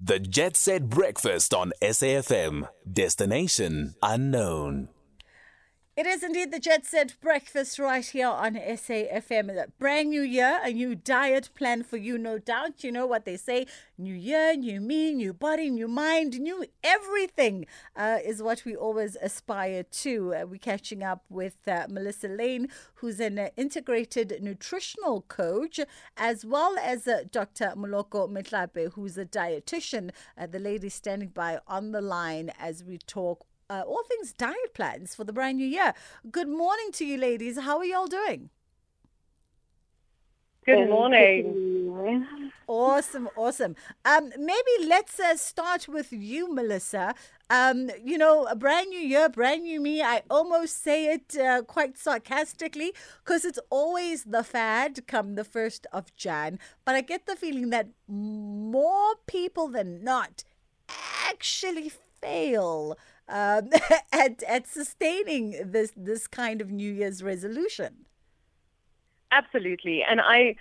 The Jet Set Breakfast on SAFM. Destination unknown. It is indeed the Jet Set Breakfast right here on SAFM. A brand new year, a new diet plan for you, no doubt. You know what they say new year, new me, new body, new mind, new everything uh, is what we always aspire to. Uh, we're catching up with uh, Melissa Lainn, who's an uh, integrated nutritional coach, as well as uh, Dr. Moloko Metlape, who's a dietitian. Uh, the lady standing by on the line as we talk uh, all things diet plans for the brand new year. Good morning to you, ladies. How are y'all doing? Good morning. Awesome, awesome. Um, maybe let's uh, start with you, Melissa. Um, you know, a brand new year, brand new me. I almost say it uh, quite sarcastically because it's always the fad come the first of Jan. But I get the feeling that more people than not actually fail um, at at sustaining this this kind of New Year's resolution. Absolutely, and I.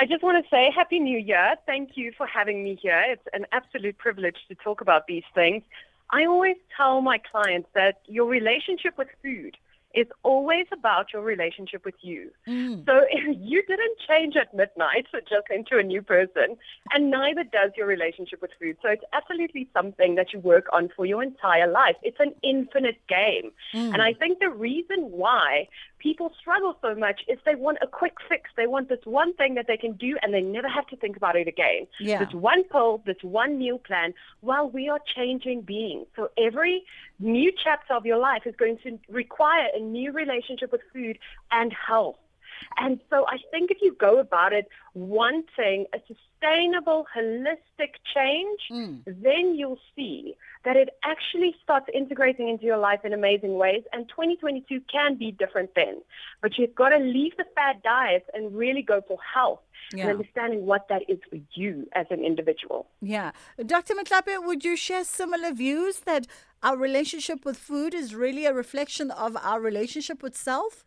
I just want to say Happy New Year. Thank you for having me here. It's an absolute privilege to talk about these things. I always tell my clients that your relationship with food it's always about your relationship with you. Mm. So you didn't change at midnight just into a new person, and neither does your relationship with food. So it's absolutely something that you work on for your entire life. It's an infinite game. Mm. And I think the reason why people struggle so much is they want a quick fix. They want this one thing that they can do and they never have to think about it again. Yeah. This one pill, this one meal plan, while we are changing beings. So every new chapter of your life is going to require a new relationship with food and health. And so I think if you go about it wanting a sustainable, holistic change, mm. then you'll see that it actually starts integrating into your life in amazing ways. And 2022 can be different then. But you've got to leave the fad diets and really go for health. Yeah. And understanding what that is for you as an individual. Yeah. Dr. Metlape, would you share similar views that our relationship with food is really a reflection of our relationship with self?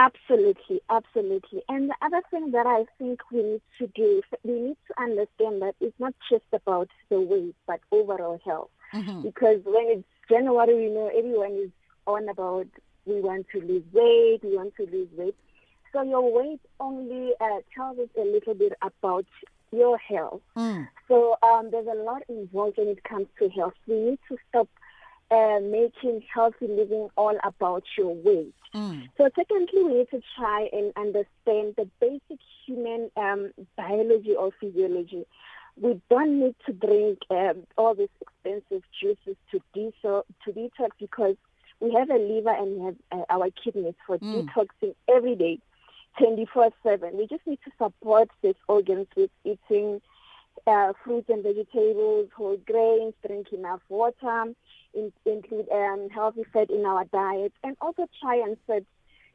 Absolutely, absolutely. And the other thing that I think we need to do, we need to understand that it's not just about the weight, but overall health. Mm-hmm. Because when it's January, you know, everyone is on about we want to lose weight, we want to lose weight. So your weight only uh, tells us a little bit about your health. Mm. So um, there's a lot involved when it comes to health. We need to stop uh, making healthy living all about your weight. Mm. So secondly, we need to try and understand the basic human um, biology or physiology. We don't need to drink um, all these expensive juices to, to detox because we have a liver and we have uh, our kidneys for mm. detoxing every day, 24-7. We just need to support these organs with eating uh, fruits and vegetables, whole grains, drink enough water, in, include um, healthy fat in our diet, and also try and set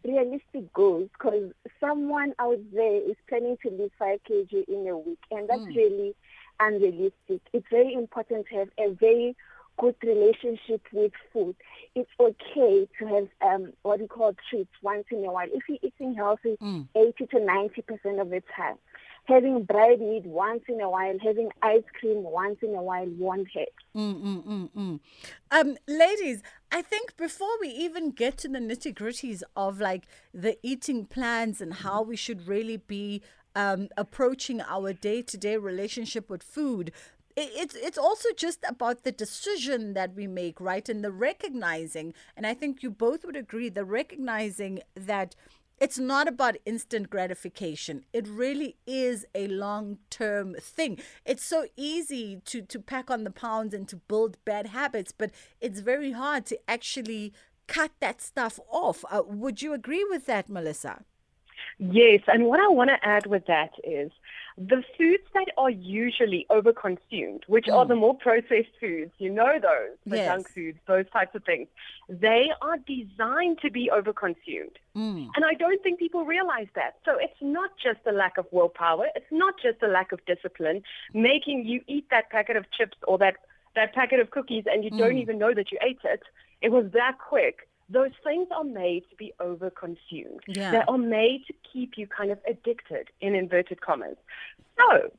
realistic goals because someone out there is planning to lose 5 kg in a week, and that's mm. really unrealistic. It's very important to have a very good relationship with food. It's okay to have um, what we call treats once in a while. If you're eating healthy mm. 80 to 90% of the time, having bread meat once in a while, having ice cream once in a while won't hurt. Mm, mm, mm. Um, ladies, I think before we even get to the nitty gritties of like the eating plans and how we should really be um, approaching our day to day relationship with food, it's it's also just about the decision that we make right and the recognizing and i think you both would agree the recognizing that it's not about instant gratification. It really is a long term thing. It's so easy to, to pack on the pounds and to build bad habits, but it's very hard to actually cut that stuff off. Uh, would you agree with that, Melissa? Yes, and what I want to add with that is the foods that are usually overconsumed, which mm. are the more processed foods, you know those, the yes. junk foods, those types of things, they are designed to be overconsumed. Mm. And I don't think people realize that. So it's not just a lack of willpower, it's not just a lack of discipline making you eat that packet of chips or that, that packet of cookies and you mm. don't even know that you ate it. It was that quick those things are made to be overconsumed. Yeah. They are made to keep you kind of addicted, in inverted commas. So,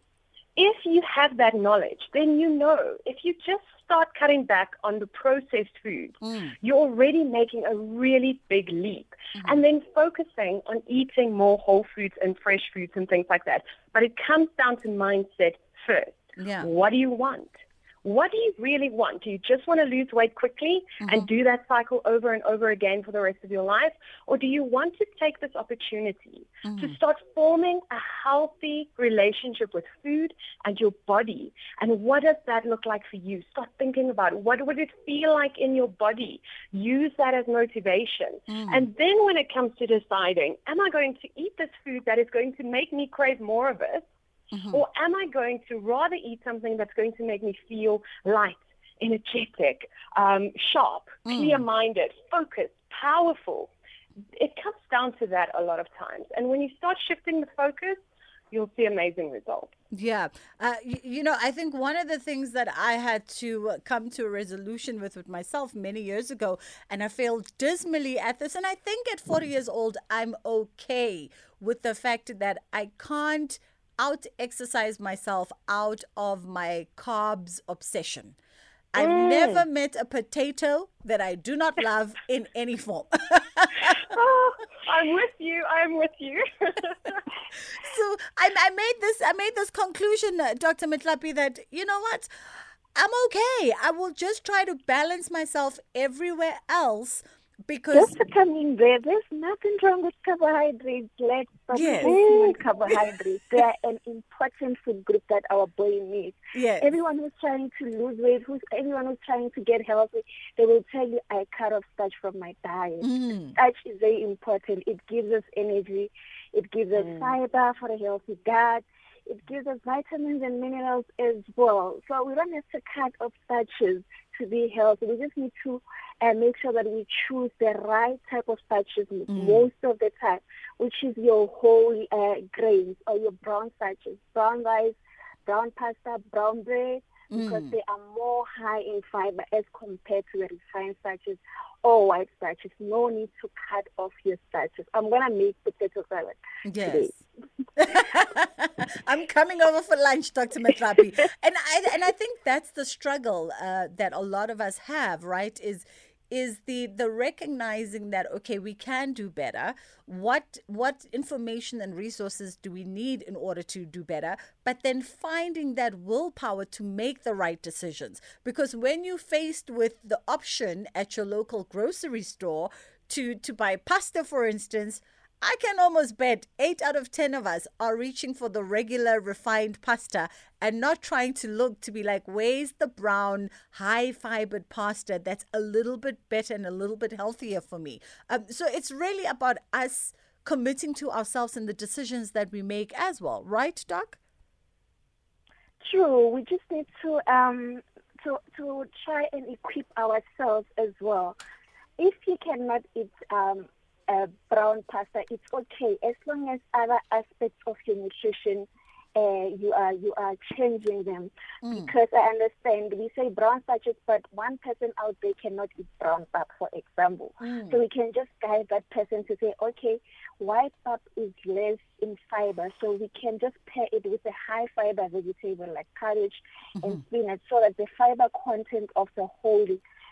if you have that knowledge, then you know if you just start cutting back on the processed food, Mm. you're already making a really big leap. Mm-hmm. And then focusing on eating more whole foods and fresh foods and things like that. But it comes down to mindset first. Yeah. What do you want? What do you really want? Do you just want to lose weight quickly Mm-hmm. and do that cycle over and over again for the rest of your life? Or do you want to take this opportunity Mm-hmm. to start forming a healthy relationship with food and your body? And what does that look like for you? Start thinking about it. what would it feel like in your body? Use that as motivation. Mm. And then when it comes to deciding, am I going to eat this food that is going to make me crave more of it? Mm-hmm. Or am I going to rather eat something that's going to make me feel light, energetic, um, sharp, Mm. clear-minded, focused, powerful? It comes down to that a lot of times. And when you start shifting the focus, you'll see amazing results. Yeah. Uh, y- you know, I think one of the things that I had to uh, come to a resolution with with myself many years ago, and I failed dismally at this, and I think at 40 years old, I'm okay with the fact that I can't out exercise myself out of my carbs obsession. I've never met a potato that I do not love in any form. oh, I'm with you. I'm with you. so I, I made this I made this conclusion, uh, Dr. Metlape, that you know what, I'm okay. I will just try to balance myself everywhere else because Just to come in there, there's nothing wrong with carbohydrates. Let's Yes. focusing carbohydrates. They are an important food group that our body needs. yes, Everyone who's trying to lose weight, who's everyone who's trying to get healthy, they will tell you, I cut off starch from my diet. Mhm. Starch is very important. It gives us energy. It gives us fiber for a healthy gut. It gives us vitamins and minerals as well. So we don't have to cut off starches to be healthy. We just need to uh, make sure that we choose the right type of starches most of the time, which is your whole uh, grains or your brown starches, brown rice, brown pasta, brown bread, because they are more high in fiber as compared to the refined starches or white starches. No need to cut off your starches. I'm gonna make potato salad. yes. I'm coming over for lunch, Dr. Metlape. and I and I think that's the struggle uh, that a lot of us have, right? Is is the the recognizing that okay we can do better. What what information and resources do we need in order to do better? But then finding that willpower to make the right decisions. Because when you're faced with the option at your local grocery store to to buy pasta for instance I can almost bet eight out of 10 of us are reaching for the regular refined pasta and not trying to look to be like, where's the brown, high fibered pasta that's a little bit better and a little bit healthier for me? Um, so it's really about us committing to ourselves and the decisions that we make as well, right, Doc? True. We just need to um to to try and equip ourselves as well. If you cannot eat um uh, brown pasta, it's okay as long as other aspects of your nutrition uh, you are you are changing them. Because I understand we say brown starches, but one person out there cannot eat brown pap, for example. So we can just guide that person to say, okay, white pap is less in fiber, so we can just pair it with a high fiber vegetable like cabbage and spinach, so that the fiber content of the whole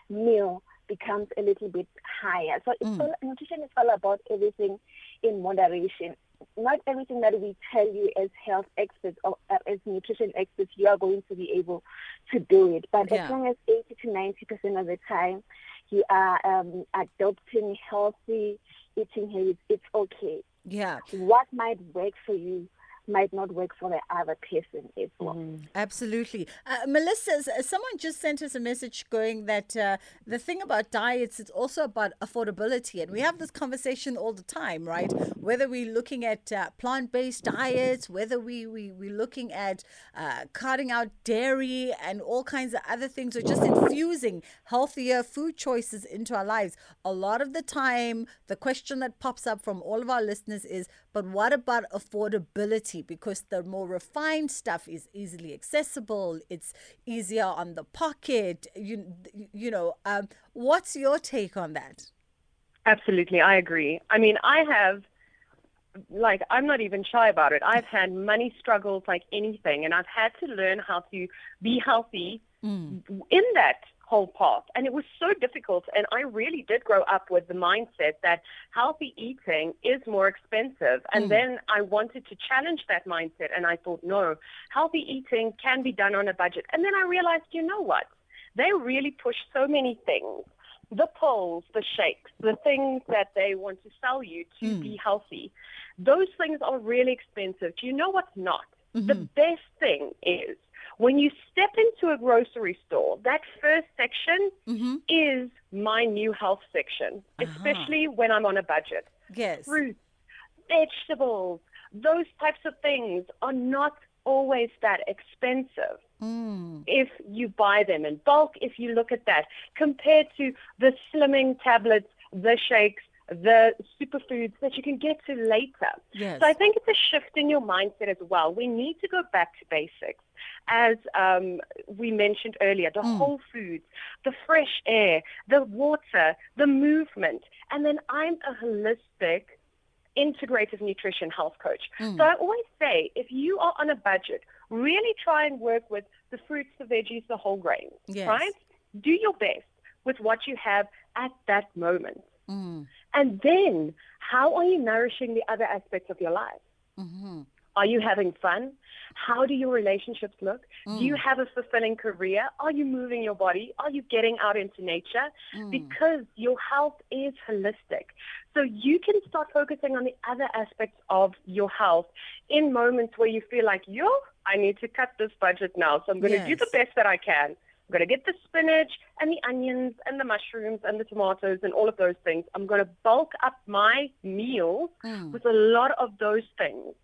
meal becomes a little bit higher. So it's all, nutrition is all about everything in moderation. Not everything that we tell you as health experts or uh, as nutrition experts, you are going to be able to do it. But Yeah. as long as 80 to 90 percent of the time you are um, adopting healthy eating habits, it's okay. Yeah. What might work for you might not work for the other person as well. Absolutely. Uh, Melissa, someone just sent us a message going that uh, the thing about diets, it's also about affordability. And we have this conversation all the time, right? Whether we're looking at uh, plant based diets, whether we, we, we're looking at uh, cutting out dairy and all kinds of other things, or just infusing healthier food choices into our lives. A lot of the time, the question that pops up from all of our listeners is, but what about affordability? Because the more refined stuff is easily accessible, it's easier on the pocket. You, you know, um, what's your take on that? Absolutely, I agree. I mean, I have like I'm not even shy about it. I've had money struggles like anything, and I've had to learn how to be healthy Mm. in that whole path. And it was so difficult. And I really did grow up with the mindset that healthy eating is more expensive. And hmm. then I wanted to challenge that mindset. And I thought, no, healthy eating can be done on a budget. And then I realized, you know what? They really push so many things. The pills, the shakes, the things that they want to sell you to hmm. be healthy. Those things are really expensive. Do you know what's not? The mm-hmm. best thing is when you step into a grocery store, that first section Mm-hmm. is my new health section, especially when I'm on a budget. Yes. Fruits, vegetables, those types of things are not always that expensive Mm. if you buy them in bulk, if you look at that, compared to the slimming tablets, the shakes, the superfoods that you can get to later. Yes. So I think it's a shift in your mindset as well. We need to go back to basics. As um, we mentioned earlier, the whole foods, the fresh air, the water, the movement. And then I'm a holistic integrative nutrition health coach. So I always say if you are on a budget, really try and work with the fruits, the veggies, the whole grains, Yes. right? Do your best with what you have at that moment. Mm. And then how are you nourishing the other aspects of your life? Mm-hmm. Are you having fun? How do your relationships look? Do you mm. have a fulfilling career? Are you moving your body? Are you getting out into nature? Mm. Because your health is holistic. So you can start focusing on the other aspects of your health in moments where you feel like, yo, I need to cut this budget now. So I'm going to do the best that I can. I'm going to get the spinach and the onions and the mushrooms and the tomatoes and all of those things. I'm going to bulk up my meal mm. with a lot of those things.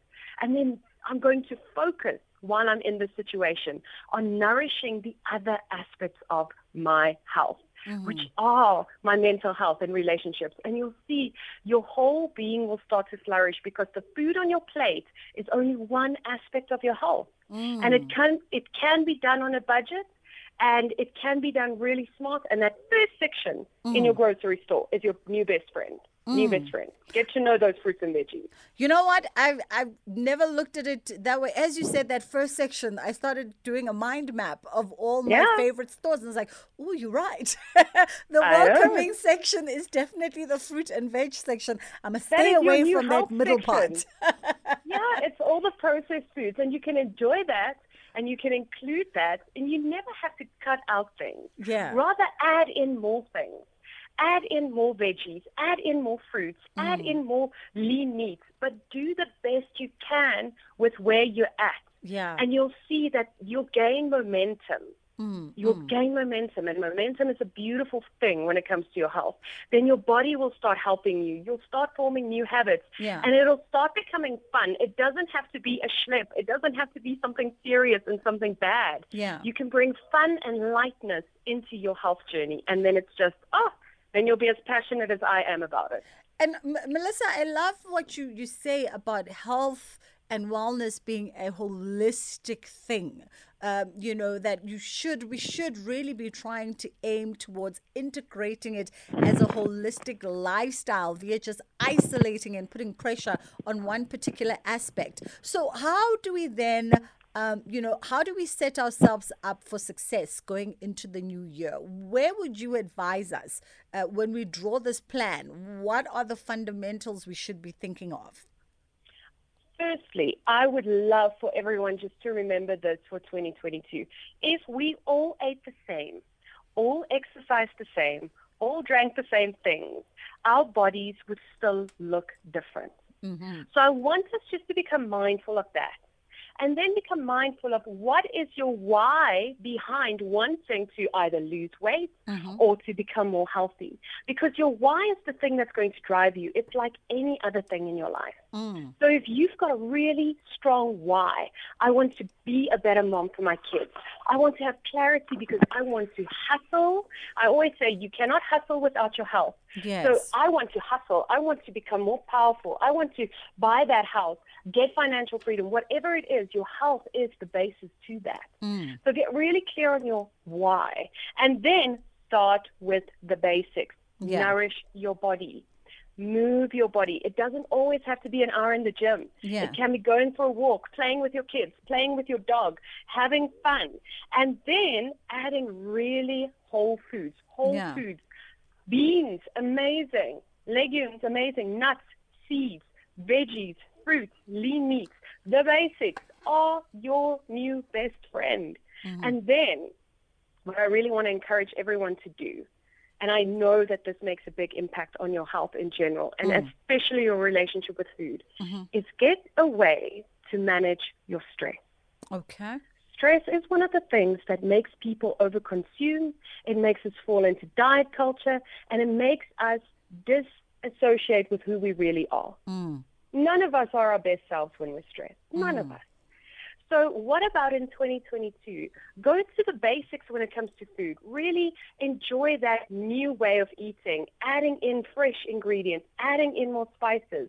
And then I'm going to focus while I'm in this situation on nourishing the other aspects of my health, mm-hmm. which are my mental health and relationships. And you'll see your whole being will start to flourish because the food on your plate is only one aspect of your health. Mm. And it can it can be done on a budget and it can be done really smart. And that first section in your mm. grocery store is your new best friend. New mm. best friend. Get to know those fruits and veggies. You know what? I've I've never looked at it that way. As you said, that first section, I started doing a mind map of all my Yeah. favorite stores, and I was like, "Oh, you're right. the I know. welcoming section is definitely the fruit and veg section. I must That stay away from that middle part." yeah, it's all the processed foods, and you can enjoy that, and you can include that, and you never have to cut out things. Yeah. Rather, add in more things. Add in more veggies, add in more fruits, add Mm. in more lean meats, but do the best you can with where you're at. yeah. And you'll see that you'll gain momentum. Mm, You'll mm. gain momentum, and momentum is a beautiful thing when it comes to your health. Then your body will start helping you. You'll start forming new habits, Yeah. and it'll start becoming fun. It doesn't have to be a schlep. It doesn't have to be something serious and something bad. Yeah. You can bring fun and lightness into your health journey, and then it's just oh, then you'll be as passionate as I am about it. And M- Melissa, I love what you, you say about health and wellness being a holistic thing. Um, you know that you should we should really be trying to aim towards integrating it as a holistic lifestyle via just isolating and putting pressure on one particular aspect. So how do we then um, you know, how do we set ourselves up for success going into the new year? Where would you advise us uh, when we draw this plan? What are the fundamentals we should be thinking of? Firstly, I would love for everyone just to remember this for 2022. If we all ate the same, all exercised the same, all drank the same things, our bodies would still look different. So I want us just to become mindful of that. And then become mindful of what is your why behind wanting to either lose weight mm-hmm. or to become more healthy. Because your why is the thing that's going to drive you. It's like any other thing in your life. Mm. So if you've got a really strong why, I want to be a better mom for my kids. I want to have clarity because I want to hustle. I always say you cannot hustle without your health. Yes. So I want to hustle. I want to become more powerful. I want to buy that house, get financial freedom. Whatever it is, your health is the basis to that. Mm. So get really clear on your why. And then start with the basics. Yeah. Nourish your body. Move your body. It doesn't always have to be an hour in the gym. Yeah. It can be going for a walk, playing with your kids, playing with your dog, having fun, and then adding really whole foods. Whole Yeah. foods. Beans, amazing. Legumes, amazing. Nuts, seeds, veggies, fruits, lean meats. The basics are your new best friend. Mm-hmm. And then what I really want to encourage everyone to do, and I know that this makes a big impact on your health in general, and mm. especially your relationship with food, mm-hmm. is get a way to manage your stress. Okay. Stress is one of the things that makes people overconsume. It makes us fall into diet culture, and it makes us disassociate with who we really are. Mm. None of us are our best selves when we're stressed. None mm. of us. So, what about in 2022? Go to the basics when it comes to food. Really enjoy that new way of eating, adding in fresh ingredients, adding in more spices.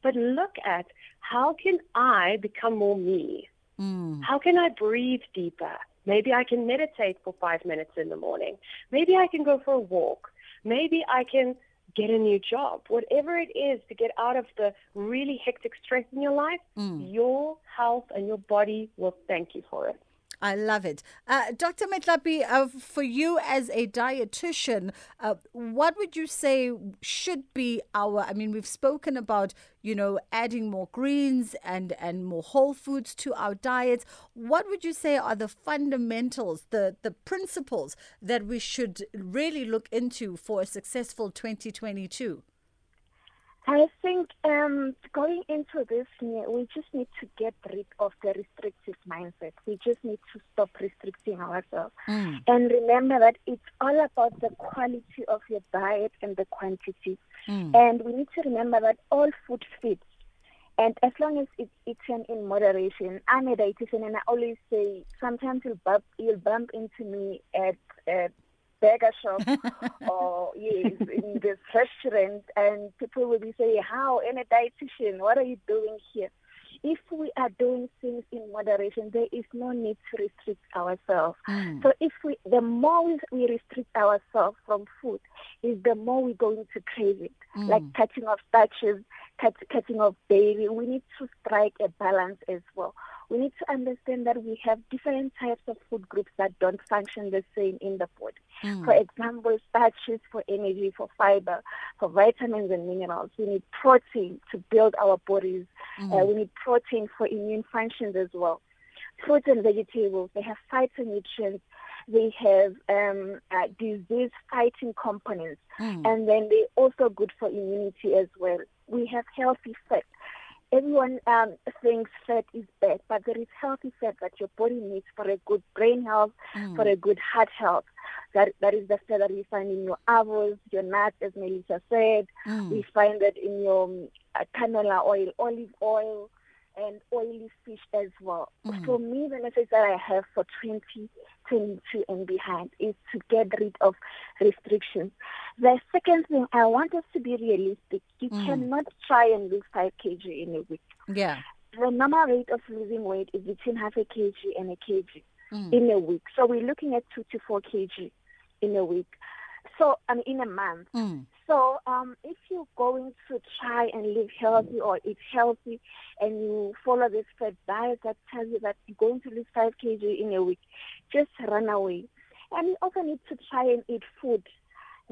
But look at how can I become more me? Mm. How can I breathe deeper? Maybe I can meditate for five minutes in the morning. Maybe I can go for a walk. Maybe I can get a new job. Whatever it is to get out of the really hectic stress in your life, mm. your health and your body will thank you for it. I love it. Uh, Dr. Metlape, uh, for you as a dietitian, uh, what would you say should be our? I mean, we've spoken about, you know, adding more greens and, and more whole foods to our diets. What would you say are the fundamentals, the, the principles that we should really look into for a successful 2022? I think um, going into this year, we just need to get rid of the restrictive mindset. We just need to stop restricting ourselves. And remember that it's all about the quality of your diet and the quantity. And we need to remember that all food fits. And as long as it's eaten in moderation, I'm a dietitian and I always say sometimes you'll bump, you'll bump into me at, at burger shop or yes, in this restaurant and people will be saying, How in a dietitian, what are you doing here? If we are doing things in moderation, there is no need to restrict ourselves. Hmm. So if we the more we, restrict ourselves from food, is the more we're going to crave it. Hmm. Like cutting off starches, cut, cutting off dairy. We need to strike a balance as well. We need to understand that we have different types of food groups that don't function the same in the body. For example, starches for energy, for fiber, for vitamins and minerals. We need protein to build our bodies. Uh, we need protein for immune functions as well. Fruits and vegetables, they have phytonutrients. They have um, uh, disease-fighting components, and then they're also good for immunity as well. We have healthy fat. Everyone um, thinks fat is bad, but there is healthy fat that your body needs for a good brain health, for a good heart health. That that is the fat that we find in your avos, your nuts, as Melissa said. We find that in your um, canola oil, olive oil, and oily fish as well. Mm-hmm. For me, the message that I have for 2022 and behind is to get rid of restrictions. The second thing, I want us to be realistic. You mm. cannot try and lose 5 kg in a week. Yeah. The normal rate of losing weight is between half a kg and a kg mm. in a week. So we're looking at 2 to 4 kg in a week. So, I mean, in a month. So, um, if you're going to try and live healthy or eat healthy, and you follow this fad diet that tells you that you're going to lose five kg in a week, just run away. And we also need to try and eat food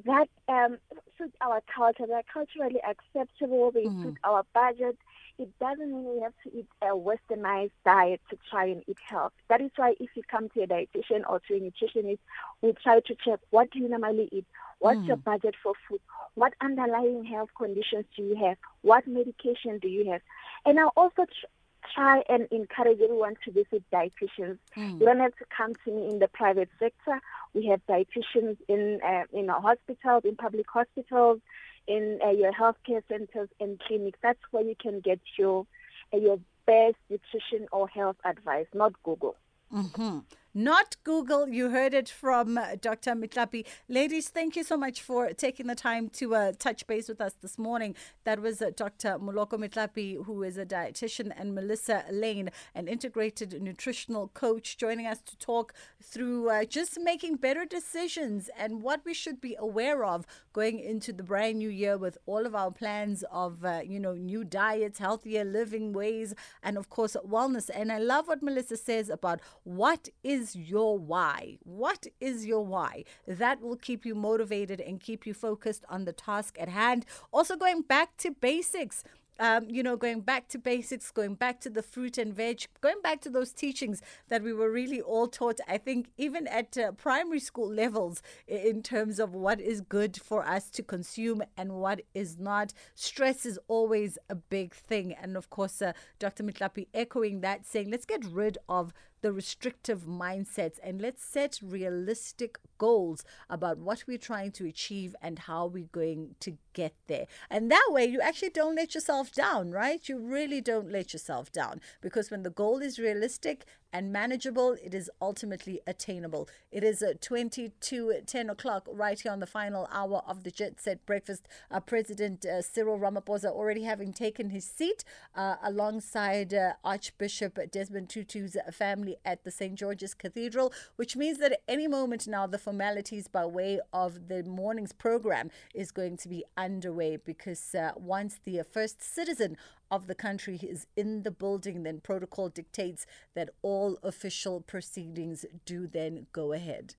that um, suit our culture. They're culturally acceptable. They suit our budget. It doesn't mean we have to eat a westernized diet to try and eat health. That is why if you come to a dietitian or to a nutritionist, we try to check what do you normally eat, what's your budget for food, what underlying health conditions do you have, what medication do you have, and I'll also tr- try and encourage everyone to visit dietitians. You don't have to come to me in the private sector. We have dietitians in uh, in our hospitals, in public hospitals, in uh, your healthcare centers and clinics. That's where you can get your uh, your best nutrition or health advice, not Google. hmm not Google. You heard it from uh, Dr. Metlape. Ladies, thank you so much for taking the time to uh, touch base with us this morning. That was uh, Dr. Moloko Metlape, who is a dietitian, and Melissa Lainn, an integrated nutritional coach, joining us to talk through uh, just making better decisions and what we should be aware of going into the brand new year with all of our plans of, uh, you know, new diets, healthier living ways, and of course, wellness. And I love what Melissa says about what is your why? What is your why? That will keep you motivated and keep you focused on the task at hand. Also, going back to basics um, you know, going back to basics, going back to the fruit and veg, going back to those teachings that we were really all taught, I think, even at uh, primary school levels, in terms of what is good for us to consume and what is not. Stress is always a big thing. And of course, uh, Dr. Metlape echoing that, saying, let's get rid of the restrictive mindsets and let's set realistic goals about what we're trying to achieve and how we're going to get there. And that way, you actually don't let yourself down, right? You really don't let yourself down because when the goal is realistic and manageable, it is ultimately attainable. It is uh, 20 to 10 o'clock right here on the final hour of the Jet Set Breakfast. Uh, President uh, Cyril Ramaphosa already having taken his seat uh, alongside uh, Archbishop Desmond Tutu's family at the St. George's Cathedral, which means that at any moment now the formalities by way of the morning's program is going to be underway because uh, once the first citizen of the country is in the building, then protocol dictates that all official proceedings do then go ahead.